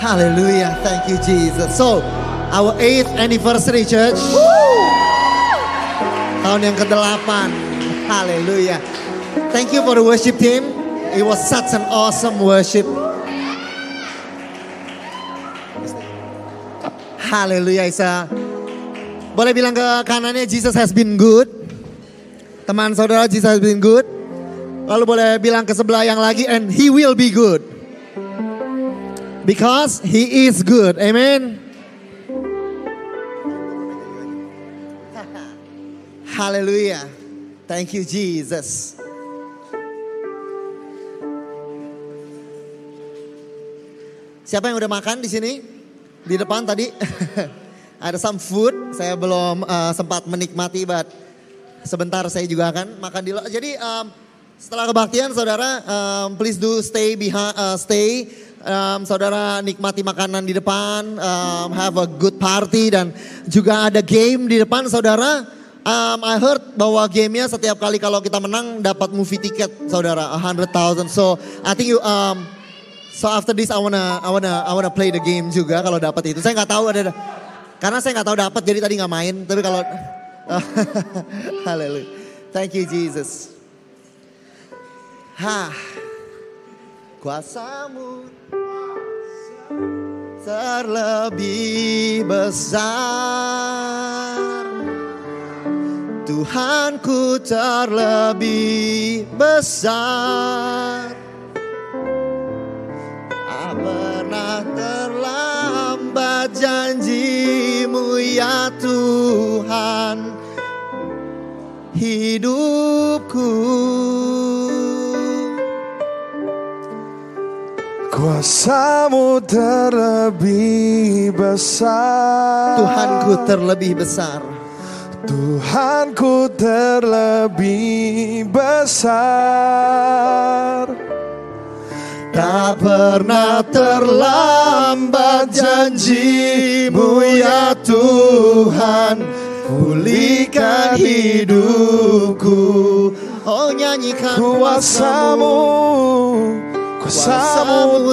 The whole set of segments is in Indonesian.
Hallelujah. Thank you, Jesus. So, our eighth anniversary church. Tahun yang ke-8. Hallelujah. Thank you for the worship team. It was such an awesome worship. Hallelujah. Isa. Boleh bilang ke kanannya Jesus has been good. Teman saudara Jesus has been good. Lalu boleh bilang ke sebelah yang lagi and he will be good. Because he is good. Amen. Hallelujah. Thank you Jesus. Siapa yang udah makan di sini? Di depan tadi ada some food. Saya belum uh, sempat menikmati, but sebentar saya juga akan makan di. Jadi um, setelah kebaktian, saudara, um, please do stay uh, stay. Um, saudara nikmati makanan di depan, um, have a good party dan juga ada game di depan, saudara. Um, I heard bahwa gamenya setiap kali kalau kita menang dapat movie ticket, saudara, a hundred thousand. So I think you, um, so after this I wanna, I wanna, I wanna play the game juga kalau dapat itu. Saya nggak tahu ada, karena saya nggak tahu dapat jadi tadi nggak main. Tapi kalau, haleluya, thank you Jesus. Ha. Kuasamu terlebih besar. Tuhanku terlebih besar. Tak pernah terlambat janjimu ya Tuhan hidupku. Kuasamu terlebih besar. Tuhanku terlebih besar. Tuhanku terlebih besar. Tak pernah terlambat janjimu ya Tuhan. Pulihkan hidupku. Oh nyanyikan Kuasamu. Kuasamu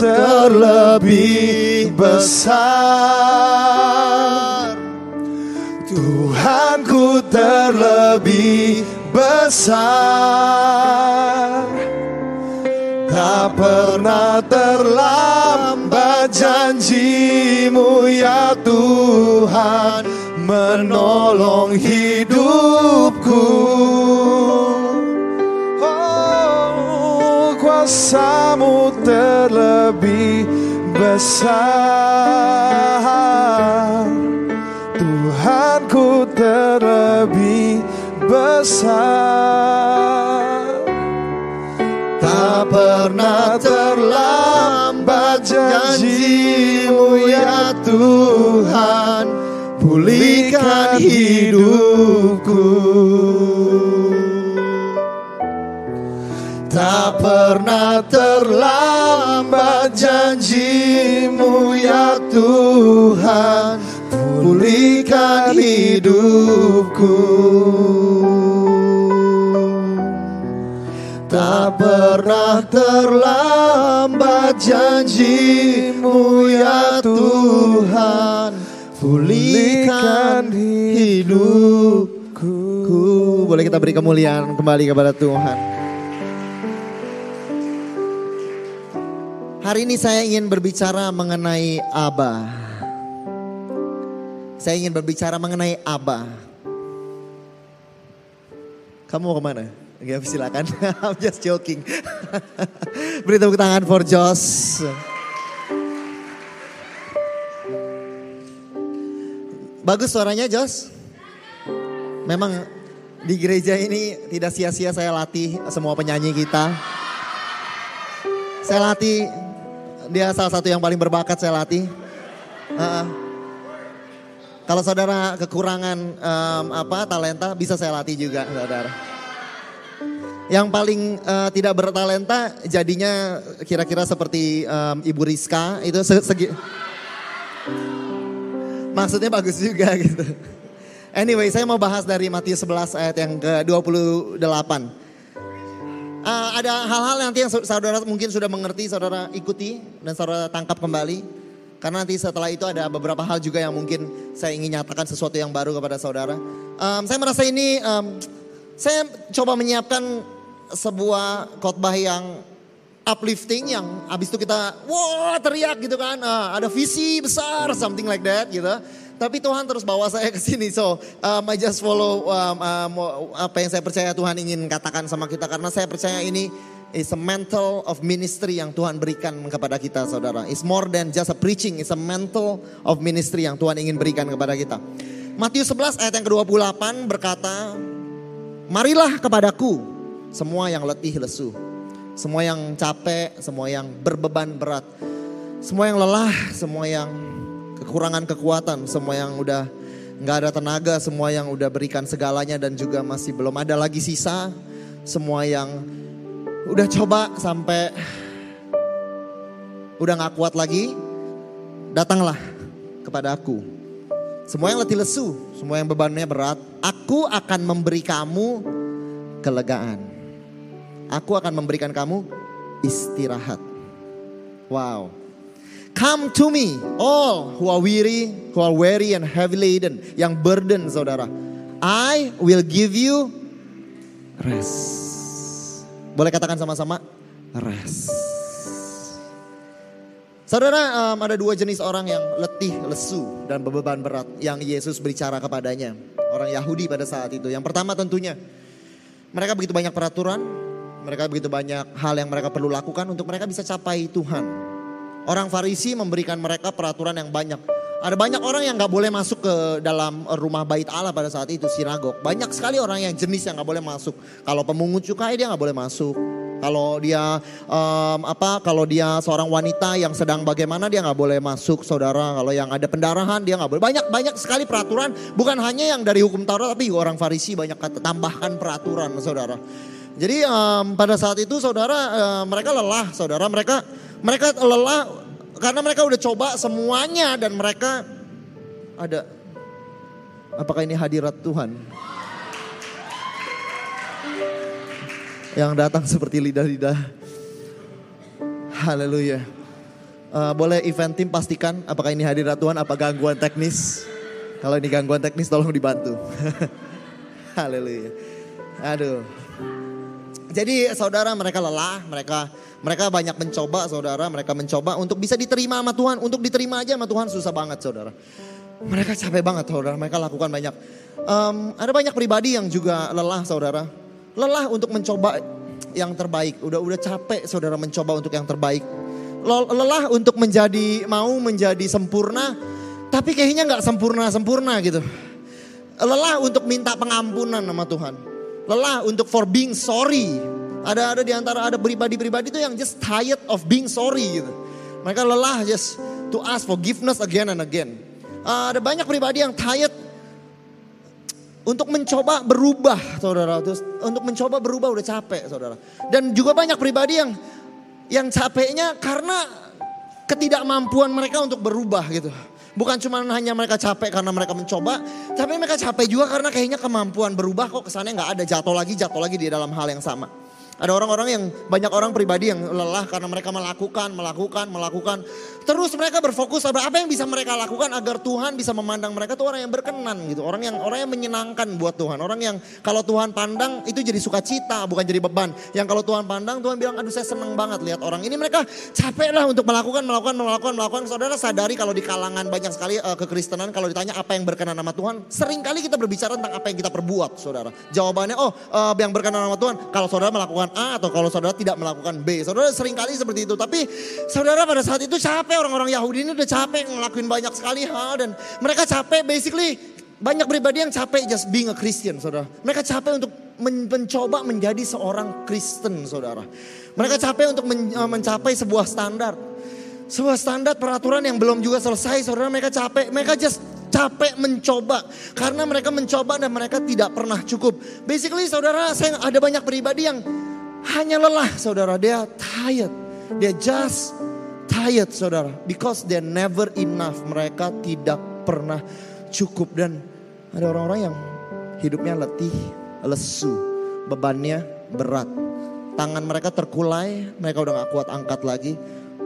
terlebih besar. Tuhanku terlebih besar. Tak pernah terlambat janjimu ya Tuhan Menolong hidupku kuasamu terlebih besar. Tuhanku terlebih besar. Tak pernah terlambat janjimu ya Tuhan. Pulihkan hidupku Tak pernah terlambat janjimu ya Tuhan. Pulihkan hidupku. Tak pernah terlambat janjimu ya Tuhan. Pulihkan hidupku. Boleh kita beri kemuliaan kembali kepada Tuhan Hari ini saya ingin berbicara mengenai Abah Saya ingin berbicara mengenai Abah Kamu mau ke mana? Oke, silakan. I'm just joking. Beri tepuk tangan for Josh. Bagus suaranya Josh. Memang di gereja ini tidak sia-sia saya latih semua penyanyi kita. Saya latih dia salah satu yang paling berbakat saya latih. Heeh. Kalau saudara kekurangan em, apa talenta bisa saya latih juga saudara. Yang paling eh, tidak bertalenta jadinya kira-kira seperti em, Ibu Rizka itu se- segi. Maksudnya bagus juga gitu. Anyway, saya mau bahas dari Matius 11 ayat yang ke-28. Eh, ada hal-hal nanti yang saudara mungkin sudah mengerti, saudara ikuti dan saudara tangkap kembali. Karena nanti setelah itu ada beberapa hal juga yang mungkin saya ingin nyatakan sesuatu yang baru kepada saudara. Em, saya merasa ini, em, saya coba menyiapkan sebuah khotbah yang uplifting yang abis itu kita wah teriak gitu kan Ah, ada visi besar something like that gitu tapi Tuhan terus bawa saya ke sini. So um, I just follow um, um, apa yang saya percaya Tuhan ingin katakan sama kita. Karena saya percaya ini is a mental of ministry yang Tuhan berikan kepada kita saudara. It's more than just a preaching. It's a mental of ministry yang Tuhan ingin berikan kepada kita. Matius 11 ayat yang ke-28 berkata Marilah kepadaku semua yang letih lesu semua yang capek, semua yang berbeban berat, semua yang lelah, semua yang kekurangan kekuatan, semua yang udah nggak ada tenaga, semua yang udah berikan segalanya dan juga masih belum ada lagi sisa, semua yang udah coba sampai udah nggak kuat lagi, datanglah kepada aku. Semua yang letih lesu, semua yang bebannya berat, aku akan memberi kamu kelegaan. Aku akan memberikan kamu istirahat. Wow. Come to me, all who are weary, who are weary and heavy laden, yang burden saudara. I will give you rest. Boleh katakan sama-sama, rest. Saudara, em, ada dua jenis orang yang letih, lesu, dan beban berat yang Yesus berbicara kepadanya. Orang Yahudi pada saat itu. Yang pertama tentunya, mereka begitu banyak peraturan, mereka begitu banyak hal yang mereka perlu lakukan untuk mereka bisa capai Tuhan. Orang Farisi memberikan mereka peraturan yang banyak. Ada banyak orang yang nggak boleh masuk ke dalam rumah bait Allah pada saat itu sinagog. Banyak sekali orang yang jenis yang nggak boleh masuk. Kalau pemungut cukai dia nggak boleh masuk. Kalau dia em, apa? Kalau dia seorang wanita yang sedang bagaimana dia nggak boleh masuk, saudara. Kalau yang ada pendarahan dia nggak boleh. Banyak banyak sekali peraturan. Bukan hanya yang dari hukum Taurat, tapi orang Farisi banyak kata tambahkan peraturan, saudara. Jadi em, pada saat itu saudara em, mereka lelah, saudara mereka mereka lelah karena mereka udah coba semuanya dan mereka ada apakah ini hadirat Tuhan? Yang datang seperti lidah-lidah. Haleluya. Eh, boleh event tim pastikan apakah ini hadirat Tuhan apa gangguan teknis? Kalau ini gangguan teknis tolong dibantu. Haleluya. Aduh. Jadi saudara mereka lelah, mereka mereka banyak mencoba saudara, mereka mencoba untuk bisa diterima sama Tuhan, untuk diterima aja sama Tuhan susah banget saudara. Mereka capek banget saudara, mereka lakukan banyak. Em, ada banyak pribadi yang juga lelah saudara, lelah untuk mencoba yang terbaik. Udah udah capek saudara mencoba untuk yang terbaik. Lel- Lelah untuk menjadi mau menjadi sempurna, tapi kayaknya nggak sempurna sempurna gitu. Lelah untuk minta pengampunan sama Tuhan. Lelah untuk for being sorry. Ada ada di antara ada pribadi-pribadi itu yang just tired of being sorry gitu. Mereka lelah just to ask forgiveness again and again. Ah, ada banyak pribadi yang tired untuk mencoba berubah, saudara. Terus untuk mencoba berubah udah capek, saudara. Dan juga banyak pribadi yang yang capeknya karena ketidakmampuan mereka untuk berubah gitu. Bukan cuma hanya mereka capek karena mereka mencoba, tapi mereka capek juga karena kayaknya kemampuan berubah kok kesannya nggak ada jatuh lagi jatuh lagi di dalam hal yang sama. Ada orang-orang yang banyak orang pribadi yang lelah karena mereka melakukan, melakukan, melakukan. Terus mereka berfokus pada apa yang bisa mereka lakukan agar Tuhan bisa memandang mereka tuh orang yang berkenan gitu, orang yang orang yang menyenangkan buat Tuhan, orang yang kalau Tuhan pandang itu jadi sukacita bukan jadi beban. Yang kalau Tuhan pandang Tuhan bilang aduh saya seneng banget lihat orang ini mereka capek lah untuk melakukan, melakukan, melakukan, melakukan. Saudara sadari kalau di kalangan banyak sekali eh, kekristenan kalau ditanya apa yang berkenan sama Tuhan, sering kali kita berbicara tentang apa yang kita perbuat, saudara. Jawabannya oh eh, yang berkenan sama Tuhan kalau saudara melakukan A atau kalau saudara tidak melakukan B. Saudara sering kali seperti itu. Tapi saudara pada saat itu capek orang-orang Yahudi ini udah capek ngelakuin banyak sekali hal dan mereka capek basically banyak pribadi yang capek just being a Christian, saudara. Mereka capek untuk men- mencoba menjadi seorang Kristen, saudara. Mereka capek untuk men- eh, mencapai sebuah standar. Sebuah standar peraturan yang belum juga selesai, saudara mereka capek. Mereka just capek mencoba. Karena mereka mencoba dan mereka tidak pernah cukup. Basically saudara, saya ada banyak pribadi yang hanya lelah saudara. Dia tired. Dia just tired saudara. Because they're never enough. Mereka tidak pernah cukup. Dan ada orang-orang yang hidupnya letih, lesu. Bebannya berat. Tangan mereka terkulai, mereka udah gak kuat angkat lagi.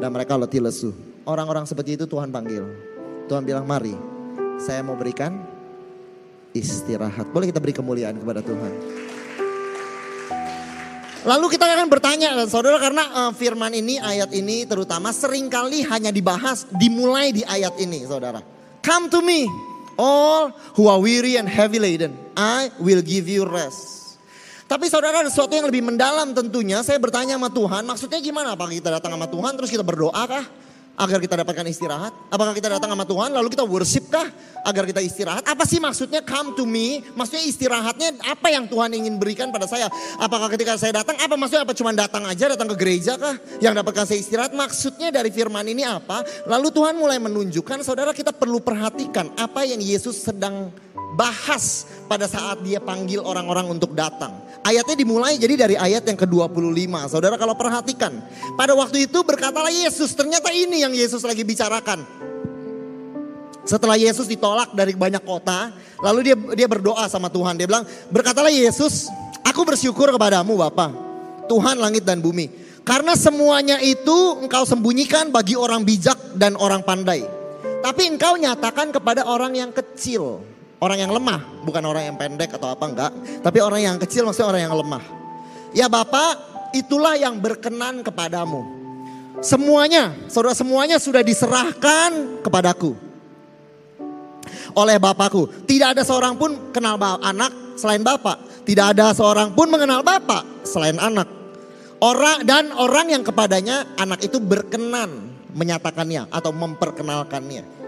Dan mereka letih lesu. Orang-orang seperti itu Tuhan panggil. Tuhan bilang mari saya mau berikan istirahat. Boleh kita beri kemuliaan kepada Tuhan. Lalu kita akan bertanya saudara karena uh, firman ini ayat ini terutama sering kali hanya dibahas dimulai di ayat ini saudara. Come to me all who are weary and heavy laden. I will give you rest. Tapi saudara ada sesuatu yang lebih mendalam tentunya. Saya bertanya sama Tuhan maksudnya gimana? Apakah kita datang sama Tuhan terus kita berdoa kah? Agar kita dapatkan istirahat? Apakah kita datang sama Tuhan lalu kita worship kah agar kita istirahat? Apa sih maksudnya come to me? Maksudnya istirahatnya apa yang Tuhan ingin berikan pada saya? Apakah ketika saya datang apa maksudnya apa cuma datang aja datang ke gereja kah yang dapatkan saya istirahat? Maksudnya dari firman ini apa? Lalu Tuhan mulai menunjukkan saudara kita perlu perhatikan apa yang Yesus sedang bahas pada saat dia panggil orang-orang untuk datang. Ayatnya dimulai jadi dari ayat yang ke-25. Saudara kalau perhatikan. Pada waktu itu berkatalah Yesus. Ternyata ini yang Yesus lagi bicarakan. Setelah Yesus ditolak dari banyak kota. Lalu dia dia berdoa sama Tuhan. Dia bilang berkatalah Yesus. Aku bersyukur kepadamu Bapa. Tuhan langit dan bumi. Karena semuanya itu engkau sembunyikan bagi orang bijak dan orang pandai. Tapi engkau nyatakan kepada orang yang kecil. Orang yang lemah, bukan orang yang pendek atau apa enggak. Tapi orang yang kecil maksudnya orang yang lemah. Ya Bapak, itulah yang berkenan kepadamu. Semuanya, saudara semuanya sudah diserahkan kepadaku. Oleh Bapakku. Tidak ada seorang pun kenal anak selain Bapak. Tidak ada seorang pun mengenal Bapak selain anak. Orang dan orang yang kepadanya anak itu berkenan menyatakannya atau memperkenalkannya.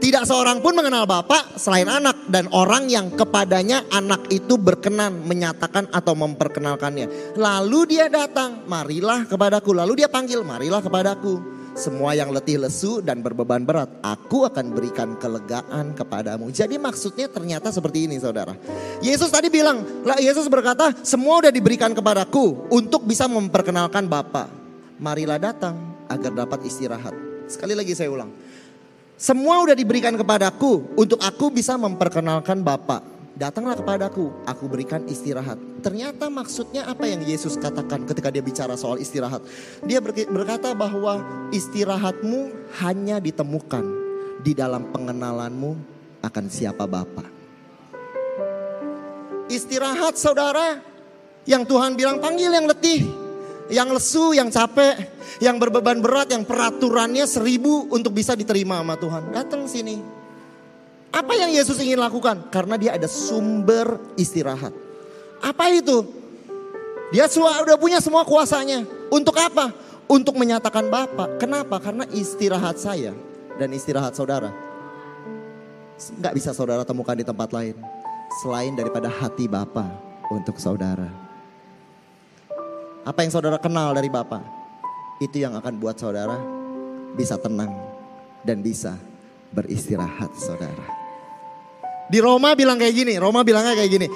Tidak seorang pun mengenal Bapak selain anak dan orang yang kepadanya anak itu berkenan menyatakan atau memperkenalkannya. Lalu dia datang, marilah kepadaku. Lalu dia panggil, marilah kepadaku. Semua yang letih lesu dan berbeban berat, aku akan berikan kelegaan kepadamu. Jadi maksudnya ternyata seperti ini saudara. Yesus tadi bilang, lah Yesus berkata, semua udah diberikan kepadaku untuk bisa memperkenalkan Bapak. Marilah datang agar dapat istirahat. Sekali lagi saya ulang semua udah diberikan kepadaku untuk aku bisa memperkenalkan Bapak. Datanglah kepadaku, aku berikan istirahat. Ternyata maksudnya apa yang Yesus katakan ketika dia bicara soal istirahat. Dia berkata bahwa istirahatmu hanya ditemukan di dalam pengenalanmu akan siapa Bapak. Istirahat saudara yang Tuhan bilang panggil yang letih, yang lesu, yang capek, yang berbeban berat, yang peraturannya seribu untuk bisa diterima sama Tuhan. Datang sini. Apa yang Yesus ingin lakukan? Karena dia ada sumber istirahat. Apa itu? Dia sudah punya semua kuasanya. Untuk apa? Untuk menyatakan Bapak. Kenapa? Karena istirahat saya dan istirahat saudara. Nggak bisa saudara temukan di tempat lain. Selain daripada hati Bapak untuk saudara. Apa yang saudara kenal dari Bapak? Itu yang akan buat saudara bisa tenang dan bisa beristirahat saudara. Di Roma bilang kayak gini, Roma bilangnya kayak gini.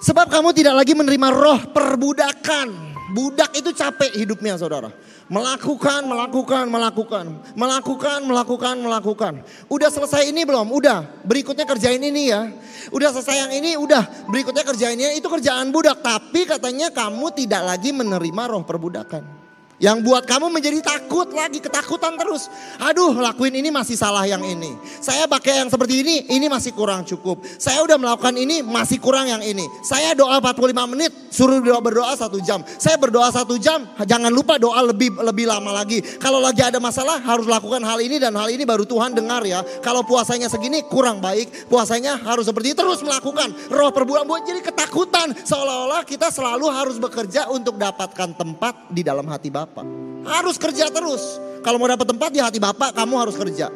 Sebab kamu tidak lagi menerima roh perbudakan. Budak itu capek hidupnya saudara. Melakukan, melakukan, melakukan. Melakukan, melakukan, melakukan. Udah selesai ini belum? Udah. Berikutnya kerjain ini ya. Udah selesai yang ini, udah. Berikutnya kerjain ini. Itu kerjaan budak. Tapi katanya kamu tidak lagi menerima roh perbudakan. Yang buat kamu menjadi takut lagi, ketakutan terus. Aduh lakuin ini masih salah yang ini. Saya pakai yang seperti ini, ini masih kurang cukup. Saya udah melakukan ini, masih kurang yang ini. Saya doa 45 menit, suruh doa berdoa satu jam. Saya berdoa satu jam, jangan lupa doa lebih lebih lama lagi. Kalau lagi ada masalah harus lakukan hal ini dan hal ini baru Tuhan dengar ya. Kalau puasanya segini kurang baik, puasanya harus seperti itu terus melakukan. Roh perbuatan buat jadi ketakutan. Seolah-olah kita selalu harus bekerja untuk dapatkan tempat di dalam hati Bapak. Bapak. Harus kerja terus. Kalau mau dapat tempat di hati Bapak, kamu harus kerja.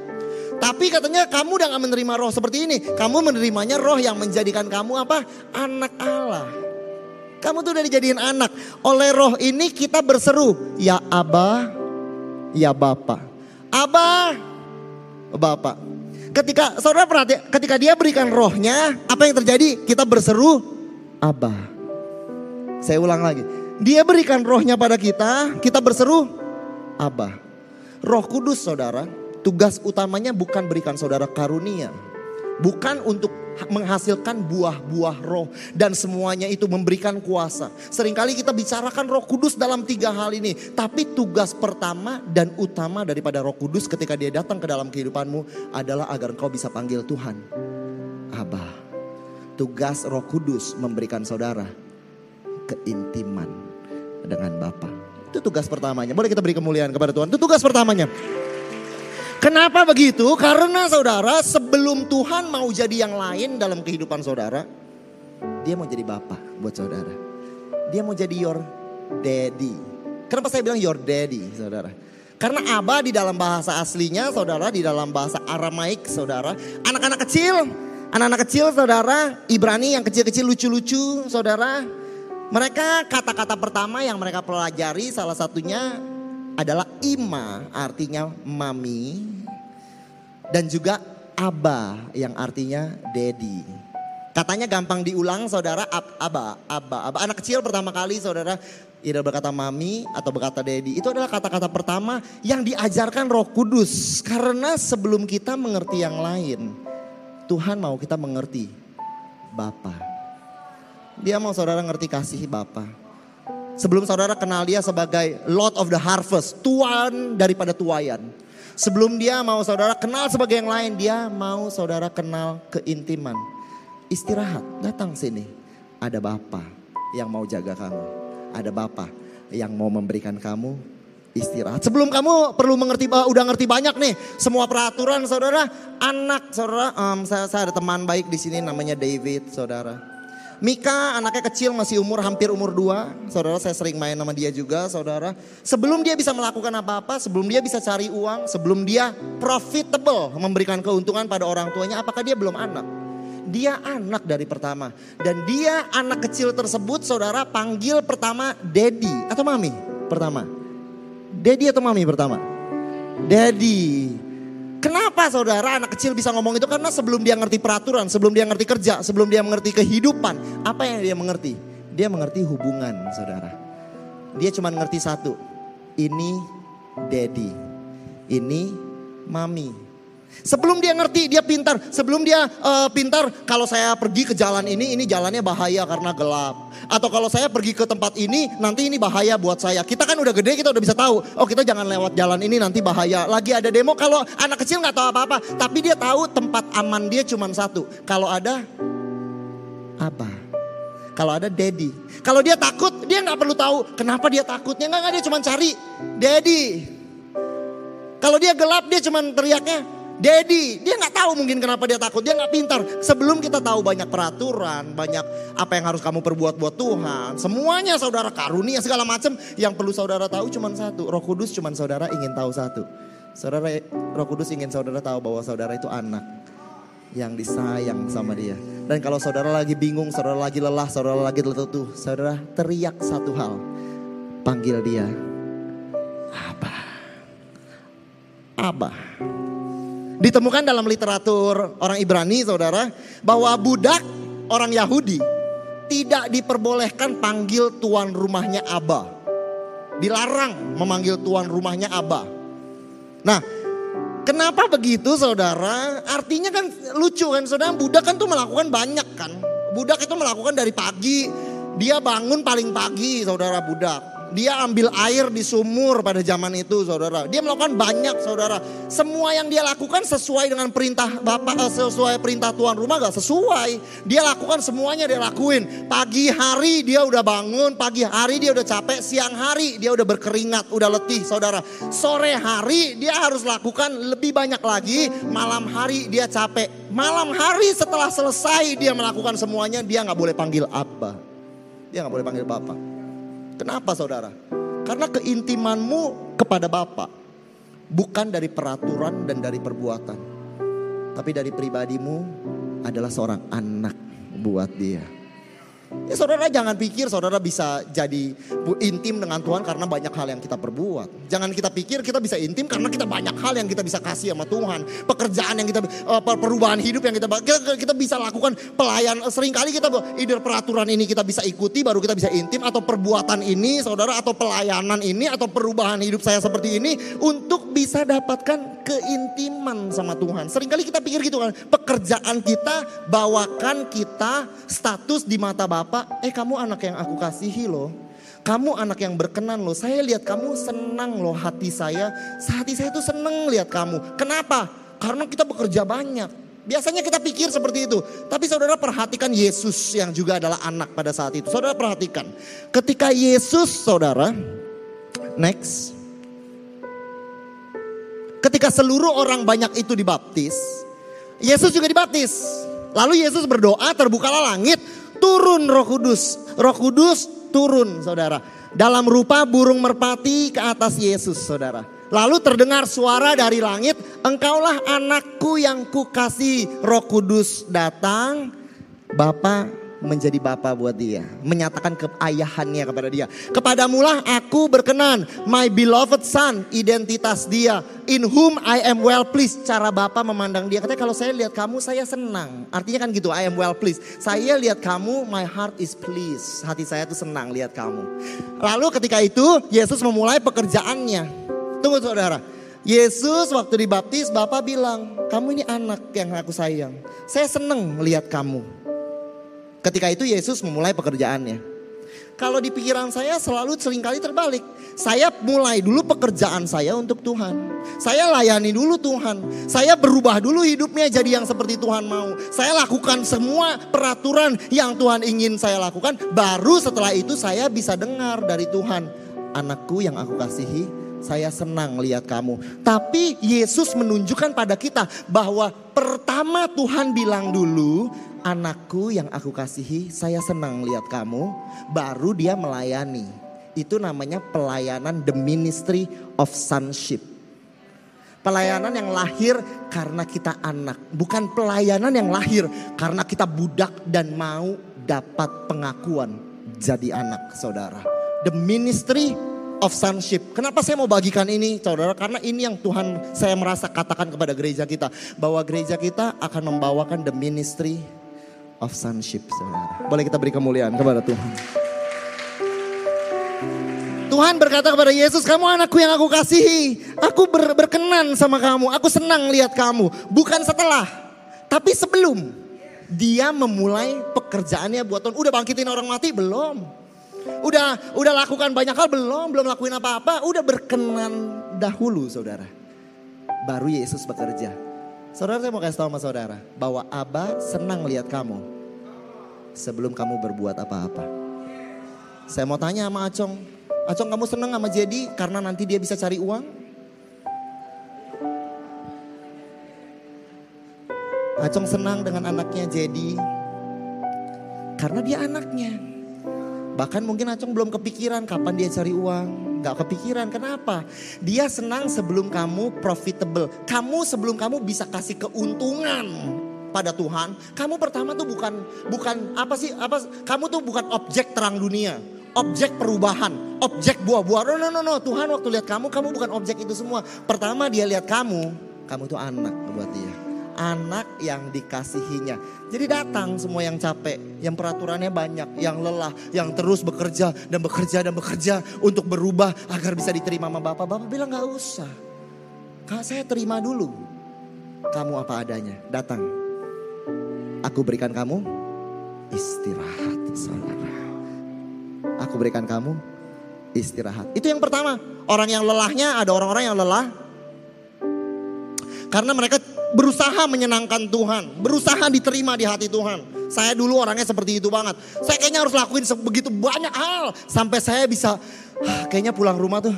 Tapi katanya kamu udah gak menerima roh seperti ini. Kamu menerimanya roh yang menjadikan kamu apa? Anak Allah. Kamu tuh udah dijadiin anak. Oleh roh ini kita berseru, ya Aba, ya Bapak. Abah, Bapak. Ketika saudara perhati, ketika dia berikan rohnya, apa yang terjadi? Kita berseru, Abah. Saya ulang lagi. Dia berikan rohnya pada kita, kita berseru, Abah. Roh Kudus saudara, tugas utamanya bukan berikan saudara karunia. Bukan untuk menghasilkan buah-buah roh dan semuanya itu memberikan kuasa. Seringkali kita bicarakan Roh Kudus dalam tiga hal ini, tapi tugas pertama dan utama daripada Roh Kudus ketika dia datang ke dalam kehidupanmu adalah agar kau bisa panggil Tuhan. Abah. Tugas Roh Kudus memberikan saudara keintiman dengan Bapa. Itu tugas pertamanya. Boleh kita beri kemuliaan kepada Tuhan. Itu tugas pertamanya. Kenapa begitu? Karena saudara sebelum Tuhan mau jadi yang lain dalam kehidupan saudara. Dia mau jadi bapak buat saudara. Dia mau jadi your daddy. Kenapa saya bilang your daddy saudara? Karena Abah di dalam bahasa aslinya saudara, di dalam bahasa Aramaik saudara. Anak-anak kecil, anak-anak kecil saudara, Ibrani yang kecil-kecil lucu-lucu saudara. Mereka kata-kata pertama yang mereka pelajari salah satunya adalah ima artinya mami dan juga aba yang artinya daddy. Katanya gampang diulang saudara ab, aba, aba, aba. Anak kecil pertama kali saudara tidak berkata mami atau berkata daddy. Itu adalah kata-kata pertama yang diajarkan roh kudus. Karena sebelum kita mengerti yang lain. Tuhan mau kita mengerti Bapa. Dia mau saudara ngerti kasih Bapa. Sebelum saudara kenal dia sebagai Lord of the Harvest, Tuan daripada tuayan. Sebelum dia mau saudara kenal sebagai yang lain, dia mau saudara kenal keintiman. Istirahat, datang sini. Ada Bapa yang mau jaga kamu. Ada Bapa yang mau memberikan kamu istirahat. Sebelum kamu perlu mengerti, uh, udah ngerti banyak nih semua peraturan saudara, anak saudara, um, saya, saya ada teman baik di sini namanya David saudara. Mika anaknya kecil masih umur hampir umur dua. Saudara saya sering main sama dia juga saudara. Sebelum dia bisa melakukan apa-apa, sebelum dia bisa cari uang, sebelum dia profitable memberikan keuntungan pada orang tuanya, apakah dia belum anak? Dia anak dari pertama. Dan dia anak kecil tersebut saudara panggil pertama daddy atau mami pertama. Daddy atau mami pertama? Daddy. Kenapa saudara anak kecil bisa ngomong itu? Karena sebelum dia ngerti peraturan, sebelum dia ngerti kerja, sebelum dia mengerti kehidupan. Apa yang dia mengerti? Dia mengerti hubungan saudara. Dia cuma ngerti satu. Ini daddy. Ini mami. Sebelum dia ngerti, dia pintar. Sebelum dia uh, pintar, kalau saya pergi ke jalan ini, ini jalannya bahaya karena gelap. Atau kalau saya pergi ke tempat ini, nanti ini bahaya buat saya. Kita kan udah gede, kita udah bisa tahu. Oh kita jangan lewat jalan ini, nanti bahaya. Lagi ada demo, kalau anak kecil nggak tahu apa-apa. Tapi dia tahu tempat aman dia cuma satu. Kalau ada apa? Kalau ada daddy. Kalau dia takut, dia nggak perlu tahu kenapa dia takutnya. Nggak, dia cuma cari daddy. Kalau dia gelap, dia cuma teriaknya Daddy, dia nggak tahu mungkin kenapa dia takut, dia nggak pintar. Sebelum kita tahu banyak peraturan, banyak apa yang harus kamu perbuat buat Tuhan, semuanya saudara karunia segala macam, yang perlu saudara tahu cuma satu. Roh Kudus cuma saudara ingin tahu satu. Saudara Roh Kudus ingin saudara tahu bahwa saudara itu anak yang disayang sama dia. Dan kalau saudara lagi bingung, saudara lagi lelah, saudara lagi letuh, saudara teriak satu hal. Panggil dia. Abah. Abah. Ditemukan dalam literatur orang Ibrani saudara. Bahwa budak orang Yahudi tidak diperbolehkan panggil tuan rumahnya Abah. Dilarang memanggil tuan rumahnya Abah. Nah kenapa begitu saudara? Artinya kan lucu kan saudara. Budak kan tuh melakukan banyak kan. Budak itu melakukan dari pagi. Dia bangun paling pagi saudara budak dia ambil air di sumur pada zaman itu saudara. Dia melakukan banyak saudara. Semua yang dia lakukan sesuai dengan perintah Bapak, eh, sesuai perintah tuan rumah gak sesuai. Dia lakukan semuanya dia lakuin. Pagi hari dia udah bangun, pagi hari dia udah capek, siang hari dia udah berkeringat, udah letih saudara. Sore hari dia harus lakukan lebih banyak lagi, malam hari dia capek. Malam hari setelah selesai dia melakukan semuanya, dia nggak boleh panggil Abba. Dia nggak boleh panggil Bapak. Kenapa saudara? Karena keintimanmu kepada Bapak bukan dari peraturan dan dari perbuatan. Tapi dari pribadimu adalah seorang anak buat dia. Ya saudara jangan pikir saudara bisa jadi intim dengan Tuhan karena banyak hal yang kita perbuat. Jangan kita pikir kita bisa intim karena kita banyak hal yang kita bisa kasih sama Tuhan. Pekerjaan yang kita, eh, per- perubahan hidup yang kita, kita, kita bisa lakukan pelayan. Seringkali kita, either peraturan ini kita bisa ikuti baru kita bisa intim. Atau perbuatan ini saudara atau pelayanan ini atau perubahan hidup saya seperti ini. Untuk bisa dapatkan keintiman sama Tuhan. Seringkali kita pikir gitu kan. Pekerjaan kita bawakan kita status di mata Bapak. Eh kamu anak yang aku kasihi loh. Kamu anak yang berkenan loh. Saya lihat kamu senang loh hati saya. Hati saya itu senang lihat kamu. Kenapa? Karena kita bekerja banyak. Biasanya kita pikir seperti itu. Tapi saudara perhatikan Yesus yang juga adalah anak pada saat itu. Saudara perhatikan. Ketika Yesus saudara. Next. Ketika seluruh orang banyak itu dibaptis. Yesus juga dibaptis. Lalu Yesus berdoa terbukalah langit. Turun roh kudus. Roh kudus turun saudara. Dalam rupa burung merpati ke atas Yesus saudara. Lalu terdengar suara dari langit. Engkaulah anakku yang kukasih. Roh kudus datang. Bapa menjadi bapa buat dia. Menyatakan keayahannya kepada dia. Kepadamulah aku berkenan. My beloved son. Identitas dia. In whom I am well pleased. Cara bapa memandang dia. Katanya kalau saya lihat kamu saya senang. Artinya kan gitu I am well pleased. Saya lihat kamu my heart is pleased. Hati saya tuh senang lihat kamu. Lalu ketika itu Yesus memulai pekerjaannya. Tunggu saudara. Yesus waktu dibaptis Bapak bilang, kamu ini anak yang aku sayang. Saya senang lihat kamu. Ketika itu Yesus memulai pekerjaannya. Kalau di pikiran saya selalu sering kali terbalik. Saya mulai dulu pekerjaan saya untuk Tuhan. Saya layani dulu Tuhan. Saya berubah dulu hidupnya jadi yang seperti Tuhan mau. Saya lakukan semua peraturan yang Tuhan ingin saya lakukan. Baru setelah itu saya bisa dengar dari Tuhan. Anakku yang aku kasihi, saya senang lihat kamu. Tapi Yesus menunjukkan pada kita bahwa pertama Tuhan bilang dulu, anakku yang aku kasihi, saya senang lihat kamu. Baru dia melayani. Itu namanya pelayanan the ministry of sonship. Pelayanan yang lahir karena kita anak. Bukan pelayanan yang lahir karena kita budak dan mau dapat pengakuan jadi anak saudara. The ministry of sonship. Kenapa saya mau bagikan ini saudara? Karena ini yang Tuhan saya merasa katakan kepada gereja kita. Bahwa gereja kita akan membawakan the ministry of sonship saudara. Boleh kita beri kemuliaan kepada Tuhan. Tuhan berkata kepada Yesus, kamu anakku yang aku kasihi. Aku ber- berkenan sama kamu, aku senang lihat kamu. Bukan setelah, tapi sebelum. Dia memulai pekerjaannya buat Tuhan. Udah bangkitin orang mati? Belum. Udah udah lakukan banyak hal? Belum. Belum lakuin apa-apa. Udah berkenan dahulu saudara. Baru Yesus bekerja. Saudara saya mau kasih tahu sama saudara. Bahwa Abah senang lihat kamu. Sebelum kamu berbuat apa-apa. Saya mau tanya sama Acong. Acong kamu seneng sama Jedi karena nanti dia bisa cari uang? Acong senang dengan anaknya Jedi karena dia anaknya. Bahkan mungkin Acong belum kepikiran kapan dia cari uang. Gak kepikiran, kenapa? Dia senang sebelum kamu profitable. Kamu sebelum kamu bisa kasih keuntungan pada Tuhan. Kamu pertama tuh bukan bukan apa sih? Apa kamu tuh bukan objek terang dunia objek perubahan, objek buah-buah. No, no, no, no. Tuhan waktu lihat kamu, kamu bukan objek itu semua. Pertama dia lihat kamu, kamu tuh anak buat dia. Anak yang dikasihinya. Jadi datang semua yang capek, yang peraturannya banyak, yang lelah, yang terus bekerja dan bekerja dan bekerja untuk berubah agar bisa diterima sama Bapak. Bapak bilang gak usah. Kak saya terima dulu. Kamu apa adanya, datang. Aku berikan kamu istirahat saudara aku berikan kamu istirahat. Itu yang pertama. Orang yang lelahnya ada orang-orang yang lelah. Karena mereka berusaha menyenangkan Tuhan. Berusaha diterima di hati Tuhan. Saya dulu orangnya seperti itu banget. Saya kayaknya harus lakuin begitu banyak hal. Sampai saya bisa, "Ah, kayaknya pulang rumah tuh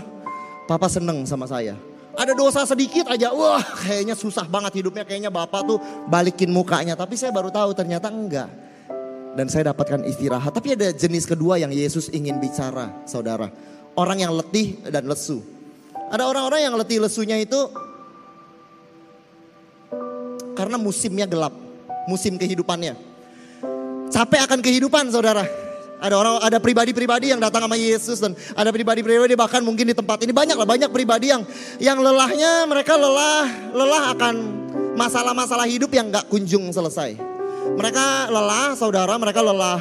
papa seneng sama saya. Ada dosa sedikit aja, wah kayaknya susah banget hidupnya. Kayaknya bapak tuh balikin mukanya. Tapi saya baru tahu ternyata enggak dan saya dapatkan istirahat. Tapi ada jenis kedua yang Yesus ingin bicara, saudara. Orang yang letih dan lesu. Ada orang-orang yang letih lesunya itu karena musimnya gelap, musim kehidupannya. Capek akan kehidupan, saudara. Ada orang, ada pribadi-pribadi yang datang sama Yesus dan ada pribadi-pribadi bahkan mungkin di tempat ini banyak lah banyak pribadi yang yang lelahnya mereka lelah lelah akan masalah-masalah hidup yang nggak kunjung selesai. Mereka lelah, saudara, mereka lelah.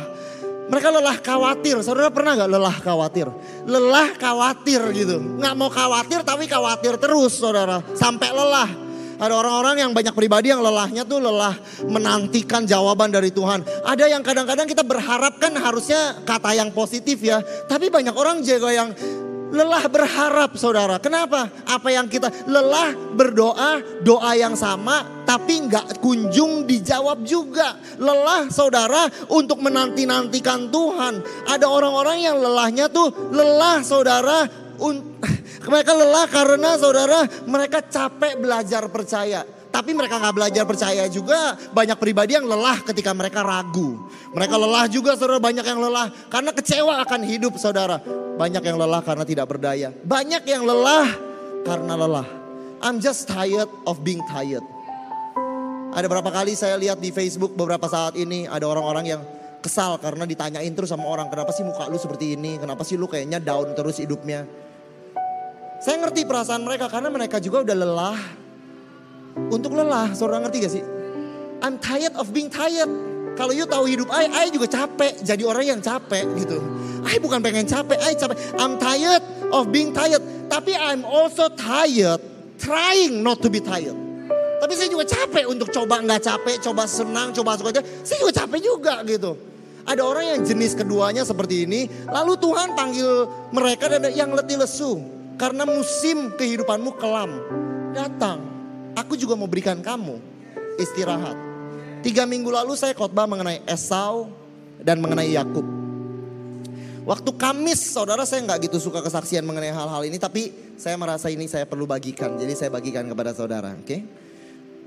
Mereka lelah khawatir. Saudara pernah nggak lelah khawatir? Lelah khawatir gitu. Nggak mau khawatir tapi khawatir terus, saudara. Sampai lelah. Ada orang-orang yang banyak pribadi yang lelahnya tuh lelah menantikan jawaban dari Tuhan. Ada yang kadang-kadang kita berharapkan harusnya kata yang positif ya. Tapi banyak orang juga yang lelah berharap saudara. Kenapa? Apa yang kita lelah berdoa, doa yang sama tapi nggak kunjung dijawab juga. Lelah saudara untuk menanti-nantikan Tuhan. Ada orang-orang yang lelahnya tuh lelah saudara un- mereka lelah karena saudara mereka capek belajar percaya. Tapi mereka nggak belajar percaya juga. Banyak pribadi yang lelah ketika mereka ragu. Mereka lelah juga saudara banyak yang lelah. Karena kecewa akan hidup saudara. Banyak yang lelah karena tidak berdaya. Banyak yang lelah karena lelah. I'm just tired of being tired. Ada berapa kali saya lihat di Facebook beberapa saat ini ada orang-orang yang kesal karena ditanyain terus sama orang kenapa sih muka lu seperti ini, kenapa sih lu kayaknya down terus hidupnya. Saya ngerti perasaan mereka karena mereka juga udah lelah. Untuk lelah, saudara ngerti gak sih? I'm tired of being tired. Kalau you tahu hidup I, I juga capek jadi orang yang capek gitu. I bukan pengen capek, I capek. I'm tired of being tired. Tapi I'm also tired trying not to be tired. Tapi saya juga capek untuk coba nggak capek, coba senang, coba suka. Saya juga capek juga gitu. Ada orang yang jenis keduanya seperti ini, lalu Tuhan panggil mereka dan yang letih lesu. Karena musim kehidupanmu kelam. Datang, aku juga mau berikan kamu istirahat. Tiga minggu lalu saya khotbah mengenai Esau dan mengenai Yakub. Waktu Kamis, saudara saya nggak gitu suka kesaksian mengenai hal-hal ini, tapi saya merasa ini saya perlu bagikan. Jadi saya bagikan kepada saudara, oke?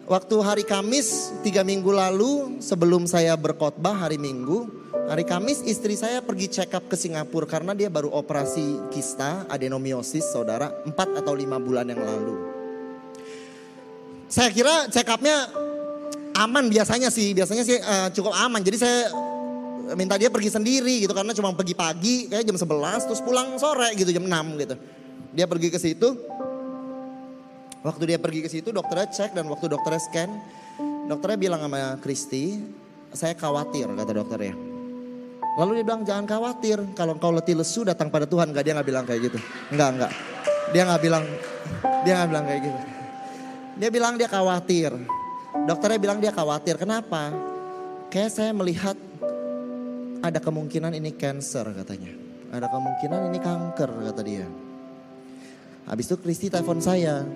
Waktu hari Kamis tiga minggu lalu sebelum saya berkhotbah hari Minggu, hari Kamis istri saya pergi check up ke Singapura karena dia baru operasi kista adenomiosis saudara empat atau lima bulan yang lalu. Saya kira check upnya aman biasanya sih, biasanya sih uh, cukup aman. Jadi saya minta dia pergi sendiri gitu karena cuma pergi pagi kayak jam 11 terus pulang sore gitu jam 6 gitu. Dia pergi ke situ, Waktu dia pergi ke situ dokternya cek dan waktu dokternya scan, dokternya bilang sama Kristi, saya khawatir kata dokternya. Lalu dia bilang jangan khawatir, kalau kau letih lesu datang pada Tuhan. Enggak dia nggak bilang kayak gitu. Enggak enggak. Dia nggak bilang, dia nggak bilang kayak gitu. Dia bilang dia khawatir. Dokternya bilang dia khawatir. Kenapa? Kayak saya melihat ada kemungkinan ini cancer katanya. Ada kemungkinan ini kanker kata dia. Habis itu Kristi telepon saya.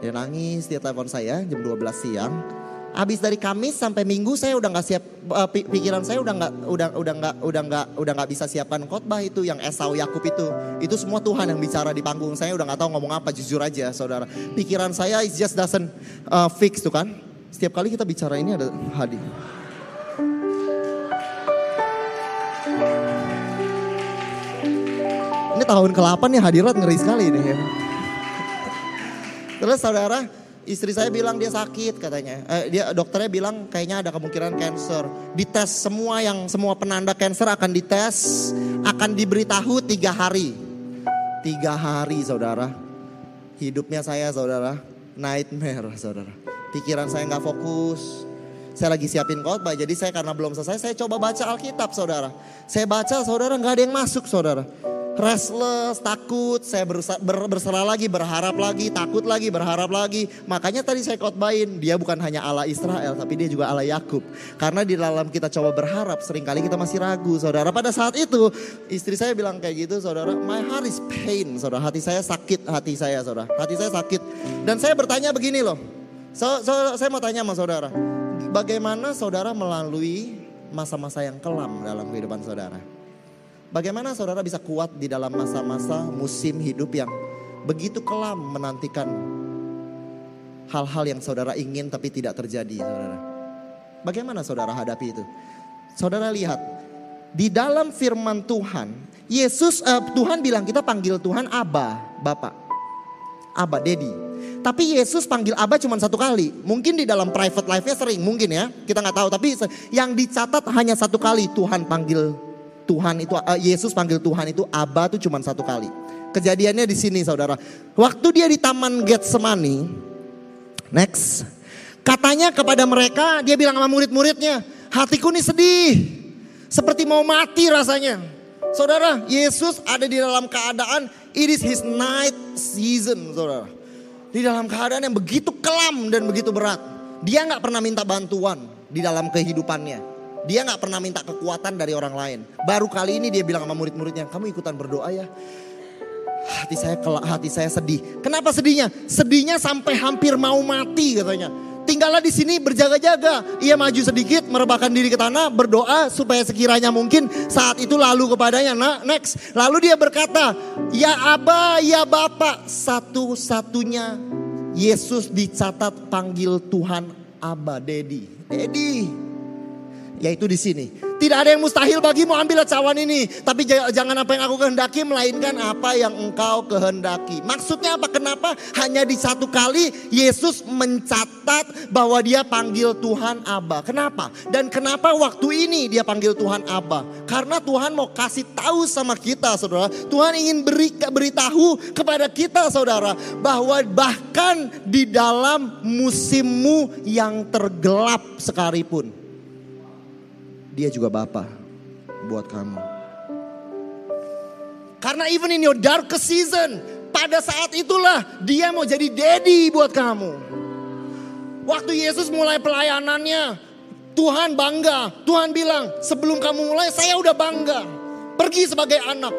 Dia nangis, dia telepon saya jam 12 siang. Habis dari Kamis sampai Minggu saya udah nggak siap uh, pikiran saya udah nggak udah udah nggak udah nggak udah nggak bisa siapkan khotbah itu yang Esau Yakub itu. Itu semua Tuhan yang bicara di panggung. Saya udah nggak tahu ngomong apa jujur aja Saudara. Pikiran saya is just doesn't uh, fix tuh kan. Setiap kali kita bicara ini ada hadir. Ini tahun ke-8 nih hadirat ngeri sekali ini ya. Terus saudara, istri saya bilang dia sakit katanya. Eh, dia dokternya bilang kayaknya ada kemungkinan cancer. Dites semua yang semua penanda cancer akan dites, akan diberitahu tiga hari. Tiga hari saudara. Hidupnya saya saudara, nightmare saudara. Pikiran saya nggak fokus. Saya lagi siapin khotbah, jadi saya karena belum selesai, saya coba baca Alkitab saudara. Saya baca saudara nggak ada yang masuk saudara restless, takut, saya berserah lagi, berharap lagi, takut lagi, berharap lagi. Makanya tadi saya khotbahin, dia bukan hanya Allah Israel, tapi dia juga Allah Yakub. Karena di dalam kita coba berharap, sering kali kita masih ragu, saudara. Pada saat itu, istri saya bilang kayak gitu, saudara, my heart is pain, saudara. Hati saya sakit, hati saya, saudara. Hati saya sakit. Dan saya bertanya begini loh, so, so, saya mau tanya sama saudara, bagaimana saudara melalui masa-masa yang kelam dalam kehidupan saudara? Bagaimana saudara bisa kuat di dalam masa-masa musim hidup yang begitu kelam menantikan hal-hal yang saudara ingin tapi tidak terjadi, saudara. Bagaimana saudara hadapi itu? Saudara lihat, di dalam firman Tuhan, Yesus, uh, Tuhan bilang kita panggil Tuhan Aba, Bapak. Aba, Dedi. Tapi Yesus panggil Aba cuma satu kali. Mungkin di dalam private life-nya sering, mungkin ya. Kita nggak tahu. Tapi yang dicatat hanya satu kali Tuhan panggil Tuhan itu eh, Yesus panggil Tuhan itu Aba tuh cuma satu kali. Kejadiannya di sini saudara. Waktu dia di Taman Getsemani, next, katanya kepada mereka dia bilang sama murid-muridnya, hatiku nih sedih, seperti mau mati rasanya. Saudara, Yesus ada di dalam keadaan it is his night season, saudara. Di dalam keadaan yang begitu kelam dan begitu berat. Dia nggak pernah minta bantuan di dalam kehidupannya. Dia nggak pernah minta kekuatan dari orang lain. Baru kali ini dia bilang sama murid-muridnya, kamu ikutan berdoa ya. Hati saya kelak, hati saya sedih. Kenapa sedihnya? Sedihnya sampai hampir mau mati katanya. Tinggallah di sini berjaga-jaga. Ia maju sedikit, merebahkan diri ke tanah, berdoa supaya sekiranya mungkin saat itu lalu kepadanya. Nah, next. Lalu dia berkata, "Ya Aba, ya Bapak, satu-satunya Yesus dicatat panggil Tuhan Aba, Dedi. Dedi, yaitu di sini. Tidak ada yang mustahil bagimu ambil cawan ini. Tapi jangan apa yang aku kehendaki melainkan apa yang engkau kehendaki. Maksudnya apa? Kenapa hanya di satu kali Yesus mencatat bahwa dia panggil Tuhan Aba. Kenapa? Dan kenapa waktu ini dia panggil Tuhan Aba? Karena Tuhan mau kasih tahu sama kita saudara. Tuhan ingin beri, beritahu kepada kita saudara. Bahwa bahkan di dalam musimmu yang tergelap sekalipun dia juga Bapa buat kamu. Karena even in your darkest season, pada saat itulah dia mau jadi daddy buat kamu. Waktu Yesus mulai pelayanannya, Tuhan bangga. Tuhan bilang, sebelum kamu mulai saya udah bangga. Pergi sebagai anak.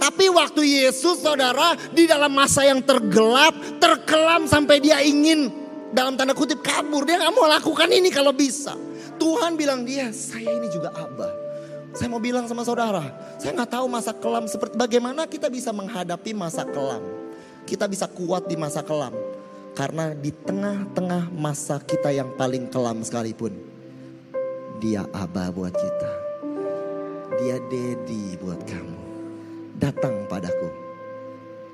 Tapi waktu Yesus saudara di dalam masa yang tergelap, terkelam sampai dia ingin dalam tanda kutip kabur. Dia gak mau lakukan ini kalau bisa. Tuhan bilang dia, saya ini juga Abah. Saya mau bilang sama saudara, saya nggak tahu masa kelam seperti bagaimana kita bisa menghadapi masa kelam. Kita bisa kuat di masa kelam. Karena di tengah-tengah masa kita yang paling kelam sekalipun. Dia Abah buat kita. Dia Dedi buat kamu. Datang padaku.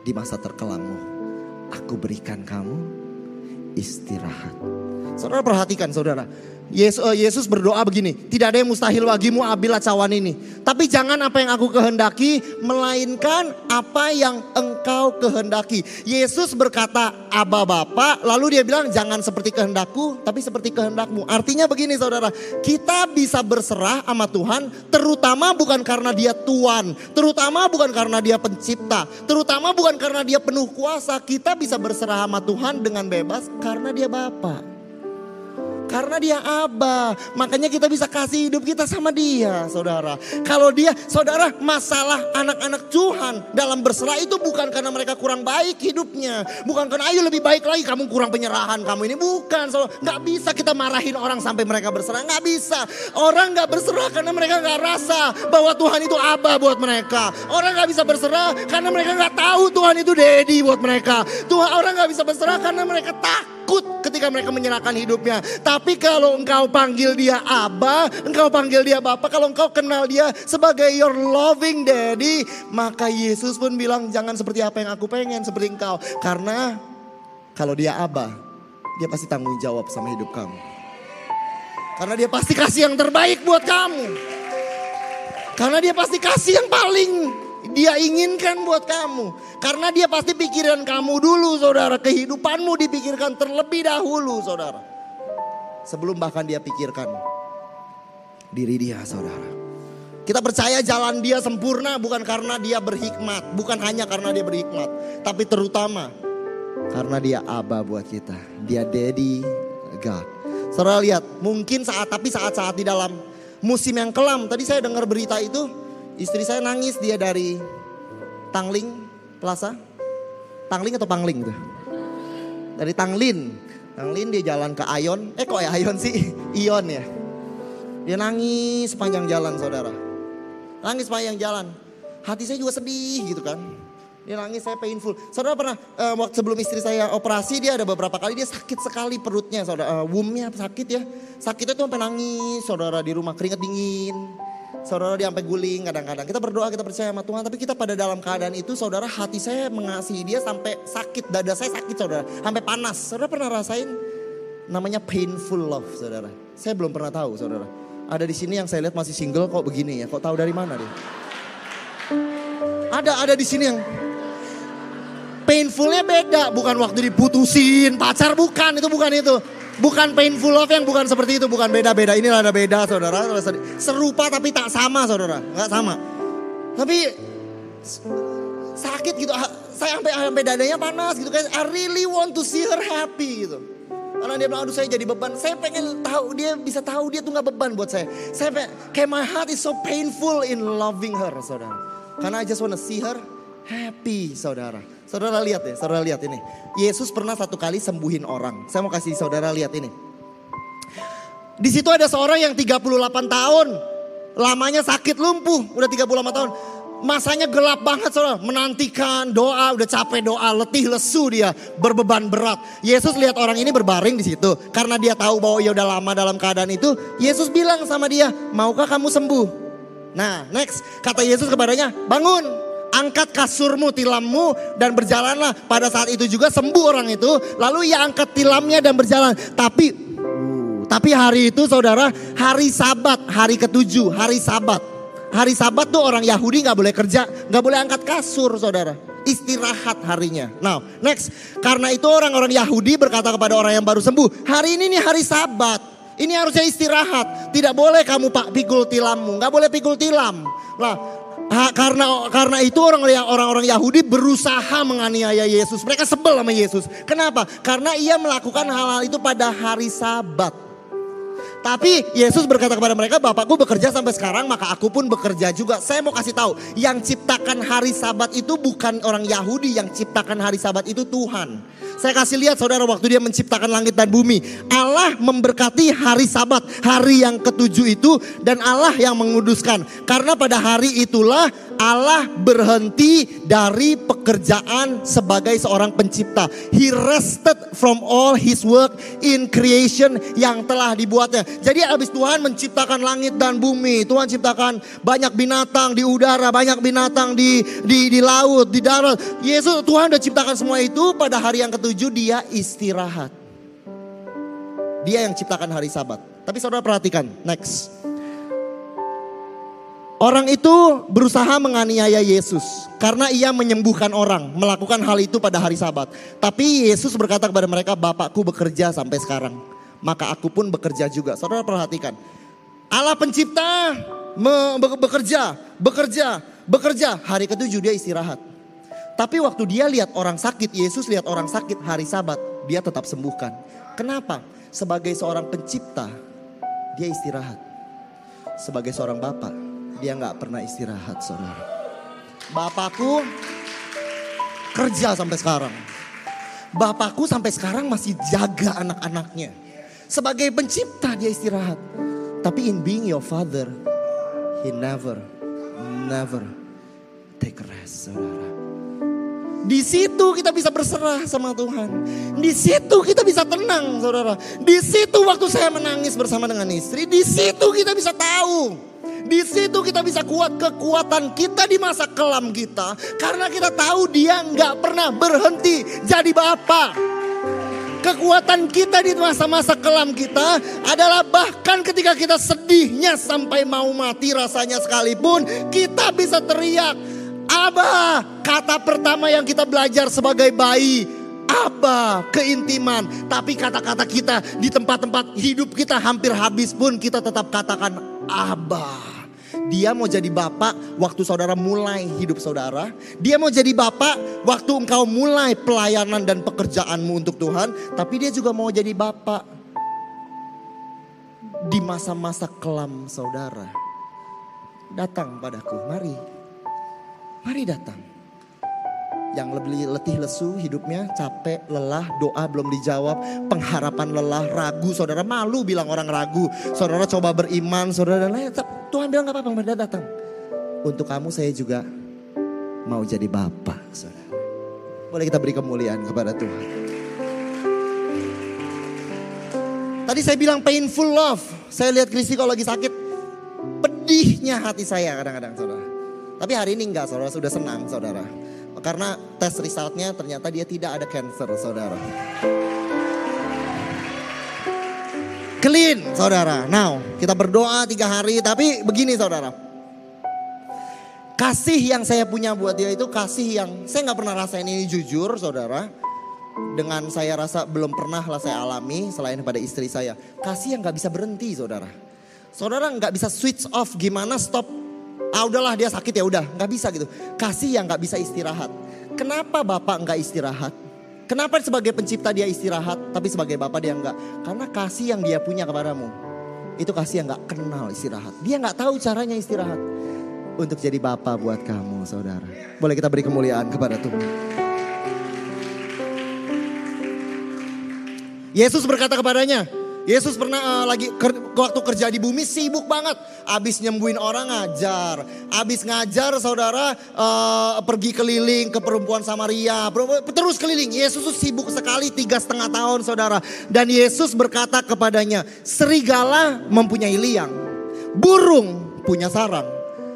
Di masa terkelammu. Aku berikan kamu istirahat. Saudara perhatikan saudara. Yesus, uh, Yesus berdoa begini, tidak ada yang mustahil bagimu abilah cawan ini. Tapi jangan apa yang aku kehendaki, melainkan apa yang engkau kehendaki. Yesus berkata, Aba Bapa, lalu dia bilang jangan seperti kehendakku, tapi seperti kehendakmu. Artinya begini saudara, kita bisa berserah sama Tuhan, terutama bukan karena dia Tuhan, terutama bukan karena dia pencipta, terutama bukan karena dia penuh kuasa. Kita bisa berserah sama Tuhan dengan bebas karena dia Bapa. Karena dia Abah. Makanya kita bisa kasih hidup kita sama dia saudara. Kalau dia saudara masalah anak-anak Tuhan dalam berserah itu bukan karena mereka kurang baik hidupnya. Bukan karena ayo lebih baik lagi kamu kurang penyerahan kamu ini. Bukan. So, gak bisa kita marahin orang sampai mereka berserah. Gak bisa. Orang gak berserah karena mereka gak rasa bahwa Tuhan itu Abah buat mereka. Orang gak bisa berserah karena mereka gak tahu Tuhan itu Dedi buat mereka. Tuhan orang gak bisa berserah karena mereka takut takut ketika mereka menyerahkan hidupnya. Tapi kalau engkau panggil dia Abah, engkau panggil dia Bapak, kalau engkau kenal dia sebagai your loving daddy, maka Yesus pun bilang jangan seperti apa yang aku pengen, seperti engkau. Karena kalau dia Abah, dia pasti tanggung jawab sama hidup kamu. Karena dia pasti kasih yang terbaik buat kamu. Karena dia pasti kasih yang paling dia inginkan buat kamu. Karena dia pasti pikiran kamu dulu saudara. Kehidupanmu dipikirkan terlebih dahulu saudara. Sebelum bahkan dia pikirkan diri dia saudara. Kita percaya jalan dia sempurna bukan karena dia berhikmat. Bukan hanya karena dia berhikmat. Tapi terutama karena dia Aba buat kita. Dia Daddy God. Saudara lihat mungkin saat tapi saat-saat di dalam musim yang kelam. Tadi saya dengar berita itu Istri saya nangis dia dari Tangling Plaza. Tangling atau Pangling tuh? Dari Tanglin. Tanglin dia jalan ke Ayon. Eh kok ya Ayon sih? Ion ya. Dia nangis sepanjang jalan saudara. Nangis sepanjang jalan. Hati saya juga sedih gitu kan. Dia nangis saya painful. Saudara pernah uh, waktu sebelum istri saya operasi dia ada beberapa kali dia sakit sekali perutnya saudara. Uh, womb-nya sakit ya. Sakitnya tuh sampai nangis saudara di rumah keringat dingin Saudara dia sampai guling kadang-kadang. Kita berdoa, kita percaya sama Tuhan. Tapi kita pada dalam keadaan itu saudara hati saya mengasihi dia sampai sakit. Dada saya sakit saudara. Sampai panas. Saudara pernah rasain namanya painful love saudara. Saya belum pernah tahu saudara. Ada di sini yang saya lihat masih single kok begini ya. Kok tahu dari mana dia? Ada, ada di sini yang painfulnya beda. Bukan waktu diputusin, pacar bukan, itu bukan itu. Bukan painful love yang bukan seperti itu, bukan beda-beda. Ini ada beda saudara. Serupa tapi tak sama saudara, nggak sama. Tapi sakit gitu, ah, saya sampai sampai dadanya panas gitu kan. I really want to see her happy gitu. Karena dia bilang, aduh saya jadi beban. Saya pengen tahu, dia bisa tahu dia tuh nggak beban buat saya. Saya pengen, kayak my heart is so painful in loving her, saudara. Karena I just wanna see her happy, saudara. Saudara lihat ya, saudara lihat ini. Yesus pernah satu kali sembuhin orang. Saya mau kasih saudara lihat ini. Di situ ada seorang yang 38 tahun. Lamanya sakit lumpuh, udah 38 tahun. Masanya gelap banget saudara, menantikan doa, udah capek doa, letih lesu dia, berbeban berat. Yesus lihat orang ini berbaring di situ. Karena dia tahu bahwa ia udah lama dalam keadaan itu, Yesus bilang sama dia, maukah kamu sembuh? Nah next, kata Yesus kepadanya, bangun, angkat kasurmu, tilammu dan berjalanlah. Pada saat itu juga sembuh orang itu, lalu ia angkat tilamnya dan berjalan. Tapi, tapi hari itu saudara, hari sabat, hari ketujuh, hari sabat. Hari sabat tuh orang Yahudi nggak boleh kerja, nggak boleh angkat kasur saudara. Istirahat harinya. Now next, karena itu orang-orang Yahudi berkata kepada orang yang baru sembuh, hari ini nih hari sabat. Ini harusnya istirahat. Tidak boleh kamu pak pikul tilammu, nggak boleh pikul tilam. Nah, Karena karena itu orang orang Yahudi berusaha menganiaya Yesus. Mereka sebel sama Yesus. Kenapa? Karena ia melakukan hal-hal itu pada hari Sabat. Tapi Yesus berkata kepada mereka, Bapakku bekerja sampai sekarang, maka aku pun bekerja juga. Saya mau kasih tahu, yang ciptakan hari Sabat itu bukan orang Yahudi, yang ciptakan hari Sabat itu Tuhan. Saya kasih lihat saudara waktu dia menciptakan langit dan bumi. Allah memberkati hari sabat, hari yang ketujuh itu. Dan Allah yang menguduskan. Karena pada hari itulah Allah berhenti dari pekerjaan sebagai seorang pencipta. He rested from all his work in creation yang telah dibuatnya. Jadi habis Tuhan menciptakan langit dan bumi. Tuhan ciptakan banyak binatang di udara, banyak binatang di di, di laut, di darat. Yesus Tuhan udah ciptakan semua itu pada hari yang ketujuh dia istirahat. Dia yang ciptakan hari sabat. Tapi saudara perhatikan, next. Orang itu berusaha menganiaya Yesus karena ia menyembuhkan orang, melakukan hal itu pada hari Sabat. Tapi Yesus berkata kepada mereka, "Bapakku bekerja sampai sekarang, maka aku pun bekerja juga." Saudara perhatikan. Allah pencipta bekerja, bekerja, bekerja. Hari ketujuh dia istirahat. Tapi waktu dia lihat orang sakit, Yesus lihat orang sakit hari sabat, dia tetap sembuhkan. Kenapa? Sebagai seorang pencipta, dia istirahat. Sebagai seorang bapak, dia nggak pernah istirahat, saudara. Bapakku kerja sampai sekarang. Bapakku sampai sekarang masih jaga anak-anaknya. Sebagai pencipta dia istirahat. Tapi in being your father, he never, never take rest, saudara. Di situ kita bisa berserah sama Tuhan. Di situ kita bisa tenang, saudara. Di situ waktu saya menangis bersama dengan istri, di situ kita bisa tahu. Di situ kita bisa kuat kekuatan kita di masa kelam kita. Karena kita tahu dia nggak pernah berhenti jadi Bapak. Kekuatan kita di masa-masa kelam kita adalah bahkan ketika kita sedihnya sampai mau mati rasanya sekalipun. Kita bisa teriak, Abah, kata pertama yang kita belajar sebagai bayi. Abah, keintiman. Tapi kata-kata kita di tempat-tempat hidup kita hampir habis pun kita tetap katakan Abah. Dia mau jadi bapak waktu saudara mulai hidup saudara. Dia mau jadi bapak waktu engkau mulai pelayanan dan pekerjaanmu untuk Tuhan. Tapi dia juga mau jadi bapak di masa-masa kelam saudara. Datang padaku, mari Mari datang. Yang lebih letih lesu hidupnya, capek, lelah, doa belum dijawab, pengharapan lelah, ragu. Saudara malu bilang orang ragu. Saudara coba beriman, saudara lain. Tuhan bilang gak apa-apa, datang. Untuk kamu saya juga mau jadi bapak, saudara. Boleh kita beri kemuliaan kepada Tuhan. Tadi saya bilang painful love. Saya lihat Kristi kalau lagi sakit. Pedihnya hati saya kadang-kadang saudara. Tapi hari ini enggak saudara, sudah senang saudara. Karena tes resultnya ternyata dia tidak ada cancer saudara. clean saudara. Now kita berdoa tiga hari tapi begini saudara. Kasih yang saya punya buat dia itu kasih yang saya nggak pernah rasain ini jujur saudara. Dengan saya rasa belum pernah lah saya alami selain pada istri saya. Kasih yang nggak bisa berhenti saudara. Saudara nggak bisa switch off gimana stop. Ah udahlah dia sakit ya udah nggak bisa gitu. Kasih yang nggak bisa istirahat. Kenapa bapak nggak istirahat? Kenapa sebagai pencipta dia istirahat, tapi sebagai bapak dia enggak? Karena kasih yang dia punya kepadamu, itu kasih yang enggak kenal istirahat. Dia enggak tahu caranya istirahat. Untuk jadi bapak buat kamu saudara. Boleh kita beri kemuliaan kepada Tuhan. Yesus berkata kepadanya, Yesus pernah uh, lagi ker, waktu kerja di bumi sibuk banget. Abis nyembuhin orang ngajar. Abis ngajar saudara uh, pergi keliling ke perempuan Samaria. Terus keliling. Yesus tuh sibuk sekali tiga setengah tahun saudara. Dan Yesus berkata kepadanya. Serigala mempunyai liang. Burung punya sarang.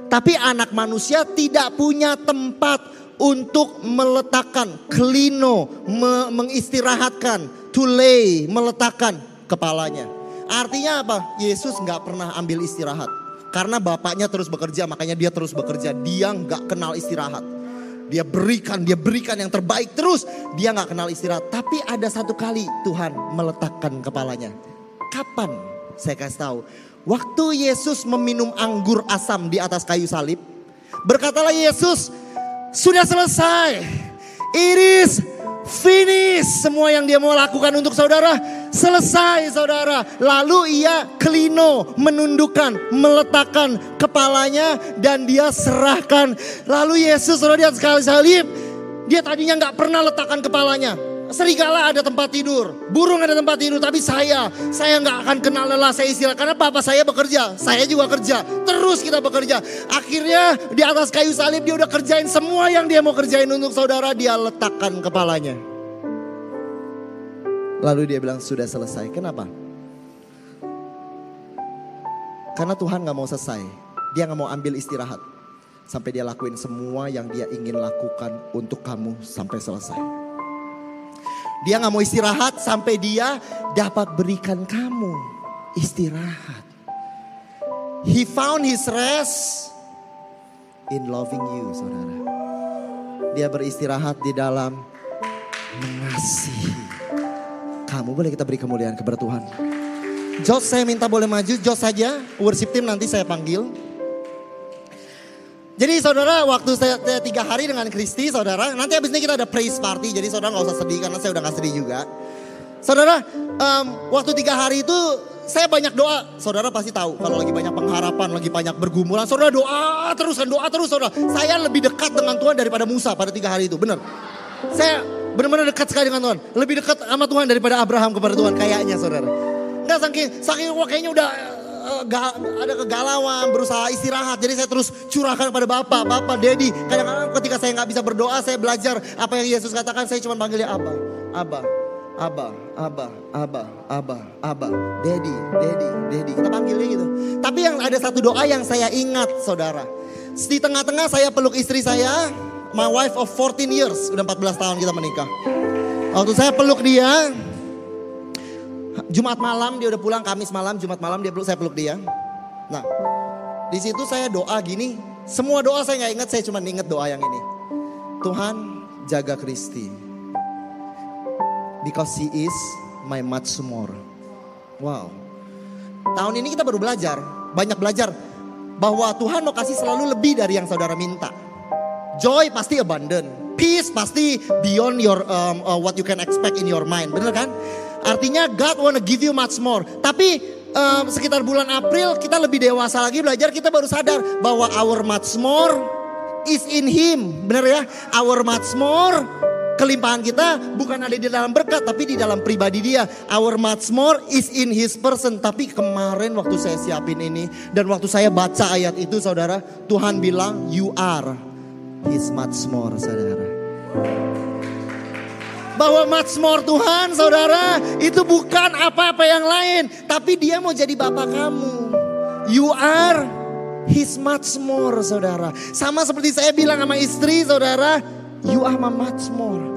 Tapi anak manusia tidak punya tempat untuk meletakkan. Kelino, me, mengistirahatkan. To lay, meletakkan kepalanya. Artinya apa? Yesus nggak pernah ambil istirahat. Karena bapaknya terus bekerja, makanya dia terus bekerja. Dia nggak kenal istirahat. Dia berikan, dia berikan yang terbaik terus. Dia nggak kenal istirahat. Tapi ada satu kali Tuhan meletakkan kepalanya. Kapan? Saya kasih tahu. Waktu Yesus meminum anggur asam di atas kayu salib. Berkatalah Yesus, sudah selesai. It is finish. Semua yang dia mau lakukan untuk saudara Selesai saudara. Lalu ia kelino menundukkan, meletakkan kepalanya dan dia serahkan. Lalu Yesus saudara lihat sekali salib. Dia tadinya nggak pernah letakkan kepalanya. Serigala ada tempat tidur, burung ada tempat tidur, tapi saya, saya nggak akan kenal lelah, saya istirahat karena papa saya bekerja, saya juga kerja, terus kita bekerja. Akhirnya di atas kayu salib dia udah kerjain semua yang dia mau kerjain untuk saudara, dia letakkan kepalanya. Lalu dia bilang sudah selesai. Kenapa? Karena Tuhan gak mau selesai. Dia gak mau ambil istirahat. Sampai dia lakuin semua yang dia ingin lakukan untuk kamu sampai selesai. Dia gak mau istirahat sampai dia dapat berikan kamu istirahat. He found his rest in loving you saudara. Dia beristirahat di dalam mengasihi kamu. Boleh kita beri kemuliaan kepada Tuhan. Josh saya minta boleh maju, Josh saja. Worship team nanti saya panggil. Jadi saudara waktu saya, tiga hari dengan Kristi saudara. Nanti habis ini kita ada praise party. Jadi saudara nggak usah sedih karena saya udah gak sedih juga. Saudara um, waktu tiga hari itu saya banyak doa. Saudara pasti tahu kalau lagi banyak pengharapan, lagi banyak bergumulan. Saudara doa terus kan doa terus saudara. Saya lebih dekat dengan Tuhan daripada Musa pada tiga hari itu. Benar. Saya Benar-benar dekat sekali dengan Tuhan. Lebih dekat sama Tuhan daripada Abraham kepada Tuhan kayaknya saudara. Enggak saking, saking wah kayaknya udah uh, ada kegalauan, berusaha istirahat. Jadi saya terus curahkan kepada Bapak, Bapak, Dedi. Kadang-kadang ketika saya nggak bisa berdoa, saya belajar apa yang Yesus katakan. Saya cuma panggilnya Abah, Abah, Abah, Abah, Abah, Abah, Abah, Dedi, Dedi, Dedi. Kita panggilnya gitu. Tapi yang ada satu doa yang saya ingat saudara. Di tengah-tengah saya peluk istri saya, My wife of 14 years, udah 14 tahun kita menikah. Waktu saya peluk dia, Jumat malam dia udah pulang, Kamis malam, Jumat malam dia peluk, saya peluk dia. Nah, di situ saya doa gini, semua doa saya nggak ingat, saya cuma ingat doa yang ini. Tuhan jaga Kristi. Because he is my much more. Wow. Tahun ini kita baru belajar, banyak belajar bahwa Tuhan mau kasih selalu lebih dari yang saudara minta. Joy pasti abundant. Peace pasti beyond your um, uh, what you can expect in your mind. Bener kan? Artinya God wanna give you much more. Tapi um, sekitar bulan April kita lebih dewasa lagi belajar kita baru sadar bahwa our much more is in Him. Bener ya? Our much more kelimpahan kita bukan ada di dalam berkat tapi di dalam pribadi dia. Our much more is in his person. Tapi kemarin waktu saya siapin ini dan waktu saya baca ayat itu saudara, Tuhan bilang you are He's much more saudara. Bahwa more Tuhan saudara itu bukan apa-apa yang lain. Tapi dia mau jadi bapak kamu. You are his more saudara. Sama seperti saya bilang sama istri saudara. You are my more.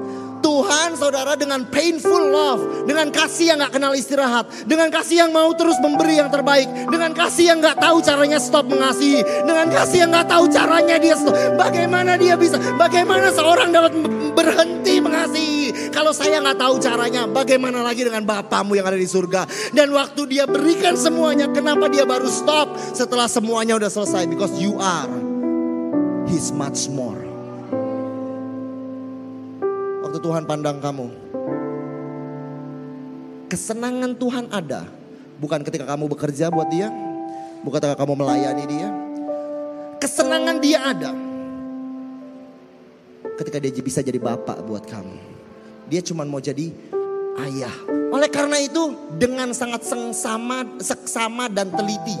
Tuhan saudara dengan painful love, dengan kasih yang gak kenal istirahat, dengan kasih yang mau terus memberi yang terbaik, dengan kasih yang gak tahu caranya stop mengasihi, dengan kasih yang gak tahu caranya dia stop. Bagaimana dia bisa, bagaimana seorang dapat berhenti mengasihi. Kalau saya nggak tahu caranya, bagaimana lagi dengan Bapamu yang ada di surga. Dan waktu dia berikan semuanya, kenapa dia baru stop setelah semuanya udah selesai? Because you are His much more. Waktu Tuhan pandang kamu, kesenangan Tuhan ada. Bukan ketika kamu bekerja buat dia, bukan ketika kamu melayani dia. Kesenangan dia ada ketika dia bisa jadi bapak buat kamu. Dia cuma mau jadi ayah. Oleh karena itu dengan sangat sengsama, seksama dan teliti.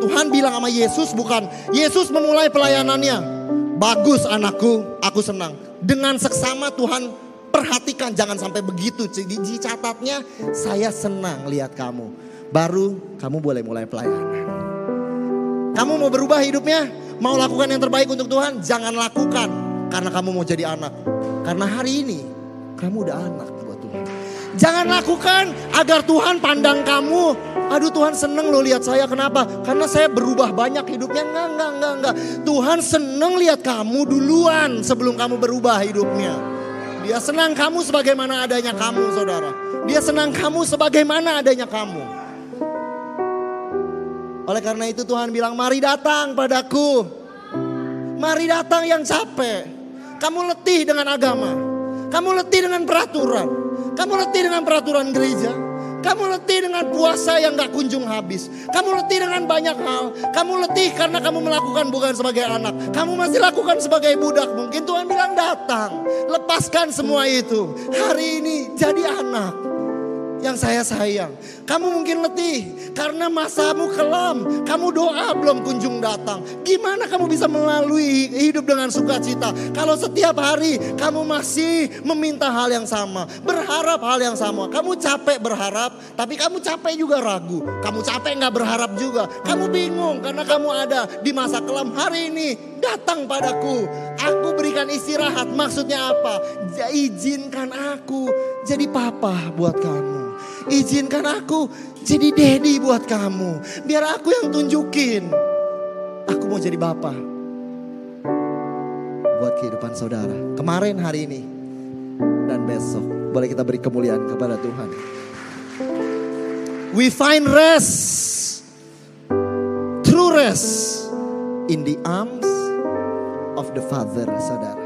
Tuhan bilang sama Yesus bukan, Yesus memulai pelayanannya. Bagus anakku, aku senang. Dengan seksama Tuhan perhatikan jangan sampai begitu. Di, di catatnya saya senang lihat kamu. Baru kamu boleh mulai pelayanan. Kamu mau berubah hidupnya? Mau lakukan yang terbaik untuk Tuhan? Jangan lakukan karena kamu mau jadi anak. Karena hari ini kamu udah anak buat Tuhan. Jangan lakukan agar Tuhan pandang kamu. Aduh Tuhan seneng lo lihat saya kenapa? Karena saya berubah banyak hidupnya. Enggak, enggak, enggak, enggak. Tuhan seneng lihat kamu duluan sebelum kamu berubah hidupnya. Dia senang kamu sebagaimana adanya kamu saudara. Dia senang kamu sebagaimana adanya kamu. Oleh karena itu Tuhan bilang mari datang padaku. Mari datang yang capek. Kamu letih dengan agama. Kamu letih dengan peraturan. Kamu letih dengan peraturan gereja. Kamu letih dengan puasa yang gak kunjung habis. Kamu letih dengan banyak hal. Kamu letih karena kamu melakukan bukan sebagai anak. Kamu masih lakukan sebagai budak. Mungkin Tuhan bilang datang. Lepaskan semua itu. Hari ini jadi anak yang saya sayang. Kamu mungkin letih karena masamu kelam. Kamu doa belum kunjung datang. Gimana kamu bisa melalui hidup dengan sukacita kalau setiap hari kamu masih meminta hal yang sama, berharap hal yang sama. Kamu capek berharap, tapi kamu capek juga ragu. Kamu capek nggak berharap juga. Kamu bingung karena kamu ada di masa kelam hari ini. Datang padaku, aku berikan istirahat. Maksudnya apa? Izinkan aku jadi papa buat kamu. Izinkan aku jadi daddy buat kamu. Biar aku yang tunjukin. Aku mau jadi bapak. Buat kehidupan saudara. Kemarin, hari ini. Dan besok. Boleh kita beri kemuliaan kepada Tuhan. We find rest. True rest. In the arms of the Father, saudara.